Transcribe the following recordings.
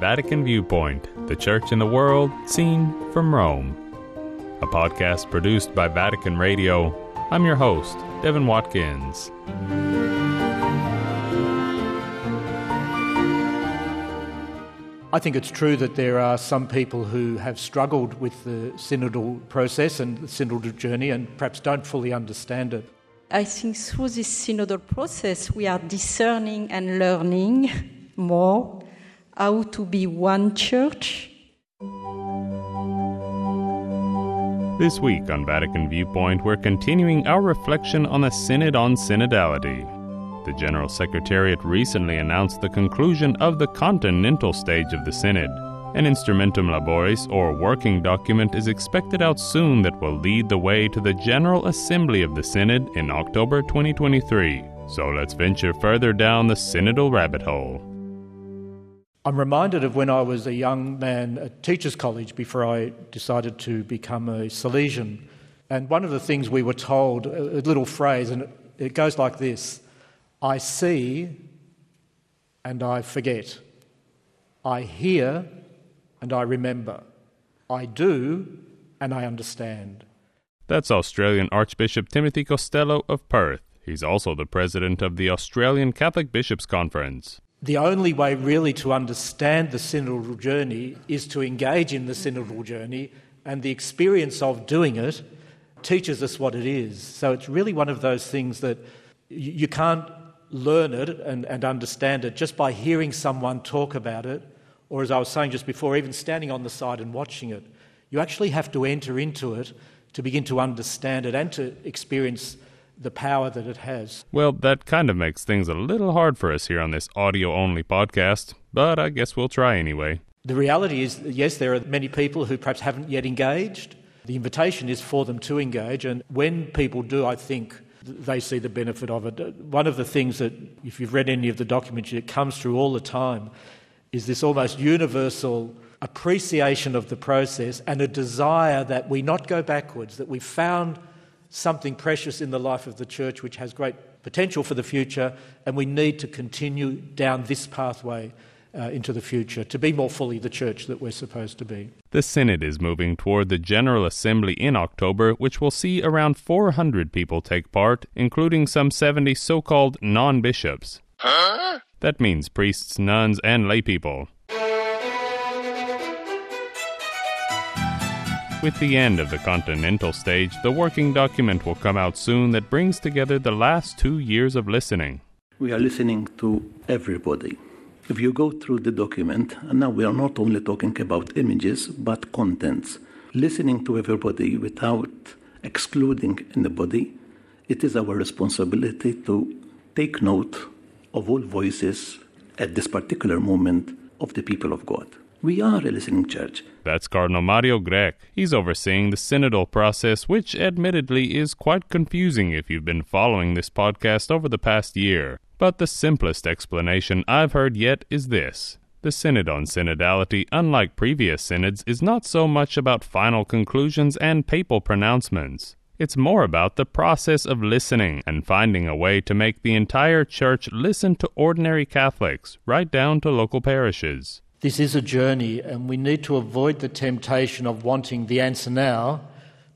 Vatican Viewpoint, the church in the world seen from Rome. A podcast produced by Vatican Radio. I'm your host, Devin Watkins. I think it's true that there are some people who have struggled with the synodal process and the synodal journey and perhaps don't fully understand it. I think through this synodal process, we are discerning and learning more how to be one church. This week on Vatican Viewpoint, we're continuing our reflection on the Synod on Synodality. The General Secretariat recently announced the conclusion of the continental stage of the Synod. An instrumentum laboris, or working document, is expected out soon that will lead the way to the General Assembly of the Synod in October 2023. So let's venture further down the synodal rabbit hole. I'm reminded of when I was a young man at Teachers College before I decided to become a Salesian. And one of the things we were told, a little phrase, and it goes like this I see and I forget. I hear and I remember. I do and I understand. That's Australian Archbishop Timothy Costelloe of Perth. He's also the president of the Australian Catholic Bishops' Conference. The only way, really, to understand the synodal journey is to engage in the synodal journey, and the experience of doing it teaches us what it is. So it's really one of those things that you can't learn it and, and understand it just by hearing someone talk about it, or as I was saying just before, even standing on the side and watching it. You actually have to enter into it to begin to understand it and to experience the power that it has. Well, that kind of makes things a little hard for us here on this audio only podcast, but I guess we'll try anyway. The reality is, yes, there are many people who perhaps haven't yet engaged. The invitation is for them to engage, and when people do, I think they see the benefit of it. One of the things that, if you've read any of the documents, it comes through all the time is this almost universal appreciation of the process and a desire that we not go backwards, that we found something precious in the life of the church which has great potential for the future, and we need to continue down this pathway uh, into the future to be more fully the church that we're supposed to be. The Synod is moving toward the General Assembly in October, which will see around 400 people take part, including some 70 so called non bishops. Huh? That means priests, nuns, and laypeople. With the end of the continental stage, the working document will come out soon that brings together the last two years of listening. We are listening to everybody. If you go through the document, and now we are not only talking about images but contents, listening to everybody without excluding anybody, it is our responsibility to take note of all voices at this particular moment of the people of God. We are a listening church. That's Cardinal Mario Grech. He's overseeing the synodal process, which admittedly is quite confusing if you've been following this podcast over the past year. But the simplest explanation I've heard yet is this. The Synod on Synodality, unlike previous synods, is not so much about final conclusions and papal pronouncements. It's more about the process of listening and finding a way to make the entire church listen to ordinary Catholics, right down to local parishes. This is a journey, and we need to avoid the temptation of wanting the answer now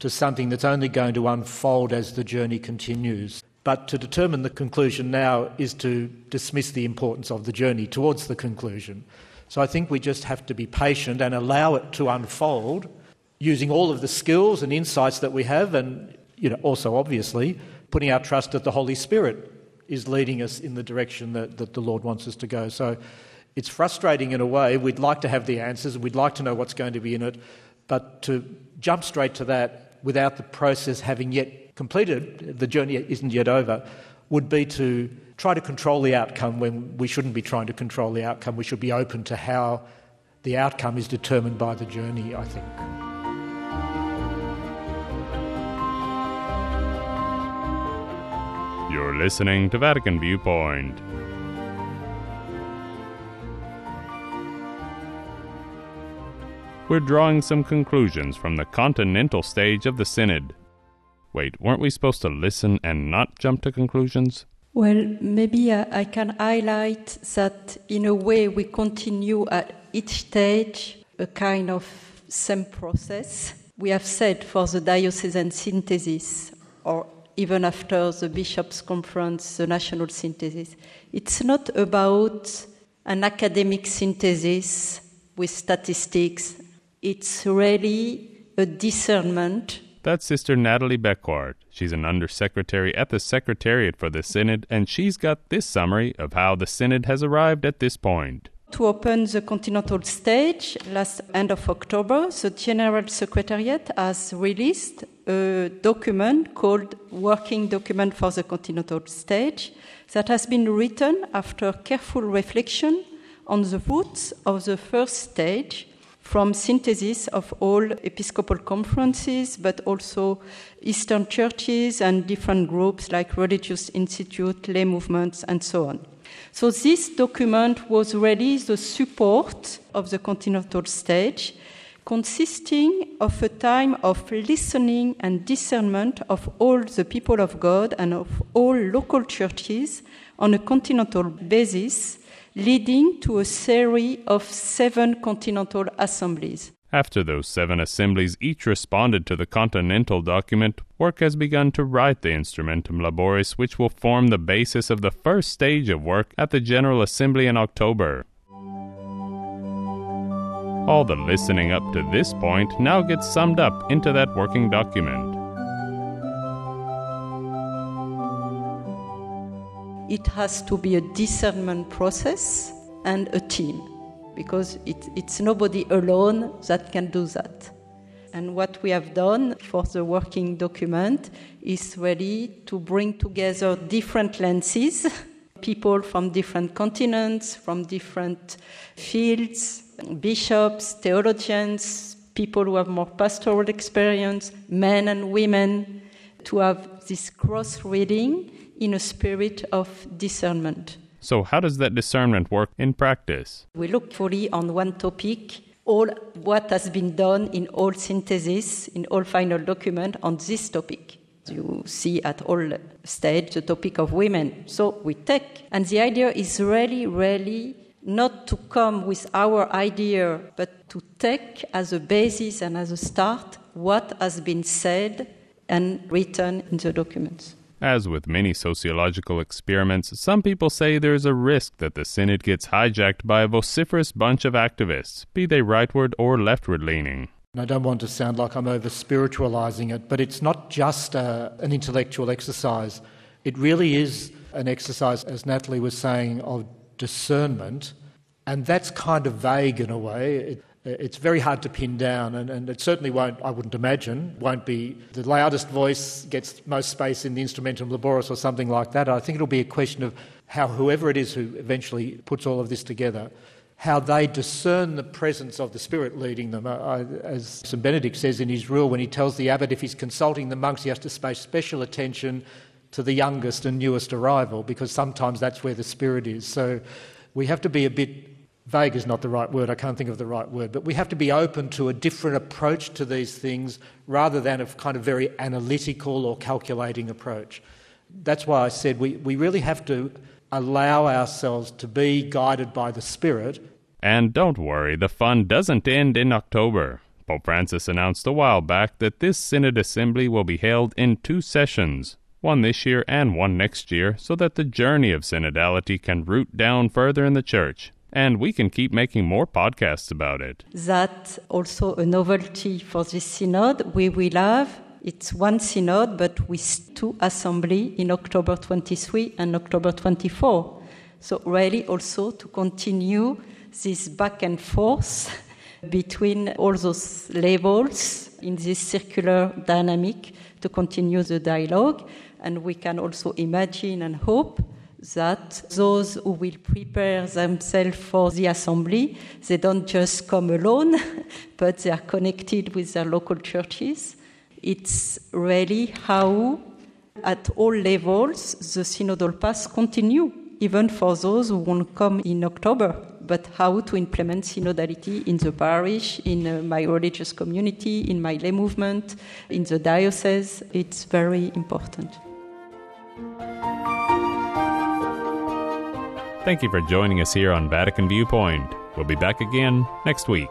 to something that's only going to unfold as the journey continues. But to determine the conclusion now is to dismiss the importance of the journey towards the conclusion. So I think we just have to be patient and allow it to unfold using all of the skills and insights that we have, and you know, also obviously putting our trust that the Holy Spirit is leading us in the direction that, that the Lord wants us to go. So it's frustrating in a way. We'd like to have the answers, we'd like to know what's going to be in it, but to jump straight to that without the process having yet completed, the journey isn't yet over, would be to try to control the outcome when we shouldn't be trying to control the outcome. We should be open to how the outcome is determined by the journey, I think. You're listening to Vatican Viewpoint. We're drawing some conclusions from the continental stage of the Synod. Wait, weren't we supposed to listen and not jump to conclusions? Well, maybe I can highlight that in a way we continue at each stage a kind of same process. We have said for the diocesan synthesis, or even after the bishops' conference, the national synthesis, it's not about an academic synthesis with statistics. It's really a discernment. That's Sister Nathalie Becquart. She's an undersecretary at the Secretariat for the Synod, and she's got this summary of how the Synod has arrived at this point. To open the continental stage last end of October, the General Secretariat has released a document called Working Document for the Continental Stage that has been written after careful reflection on the roots of the first stage from synthesis of all episcopal conferences, but also Eastern churches and different groups like Religious Institute, lay movements, and so on. So this document was really the support of the continental stage, consisting of a time of listening and discernment of all the people of God and of all local churches on a continental basis, leading to a series of seven continental assemblies. After those seven assemblies each responded to the Continental document, work has begun to write the Instrumentum Laboris, which will form the basis of the first stage of work at the General Assembly in October. All the listening up to this point now gets summed up into that working document. It has to be a discernment process and a team because it, it's nobody alone that can do that. And what we have done for the working document is really to bring together different lenses, people from different continents, from different fields, bishops, theologians, people who have more pastoral experience, men and women, to have this cross reading in a spirit of discernment. So, how does that discernment work in practice? We look fully on one topic, all what has been done in all synthesis, in all final document on this topic. You see at all stage the topic of women. So we take, and the idea is really, really not to come with our idea, but to take as a basis and as a start what has been said and written in the documents. As with many sociological experiments, some people say there is a risk that the Synod gets hijacked by a vociferous bunch of activists, be they rightward or leftward leaning. I don't want to sound like I'm over spiritualizing it, but it's not just a, an intellectual exercise. It really is an exercise, as Nathalie was saying, of discernment, and that's kind of vague in a way. It, Uh, it's very hard to pin down, and, and, it certainly won't, I wouldn't imagine, won't be the loudest voice gets most space in the instrumentum laboris or something like that. I think it'll be a question of how whoever it is who eventually puts all of this together, how they discern the presence of the Spirit leading them. I, as St. Benedict says in his rule, when he tells the abbot if he's consulting the monks, he has to pay special attention to the youngest and newest arrival, because sometimes that's where the Spirit is. So we have to be a bit vague is not the right word, I can't think of the right word, but we have to be open to a different approach to these things rather than a kind of very analytical or calculating approach. That's why I said we, we really have to allow ourselves to be guided by the Spirit. And don't worry, the fun doesn't end in October. Pope Francis announced a while back that this Synod Assembly will be held in two sessions, one this year and one next year, so that the journey of synodality can root down further in the Church and we can keep making more podcasts about it. That also a novelty for this synod. We will have it's one synod, but with two assembly in October 23 and October 24. So really also to continue this back and forth between all those levels in this circular dynamic to continue the dialogue. And we can also imagine and hope that those who will prepare themselves for the assembly, they don't just come alone, but they are connected with their local churches. It's really how, at all levels, the synodal path continue, even for those who won't come in October, but how to implement synodality in the parish, in uh, my religious community, in my lay movement, in the diocese. It's very important. Thank you for joining us here on Vatican Viewpoint. We'll be back again next week.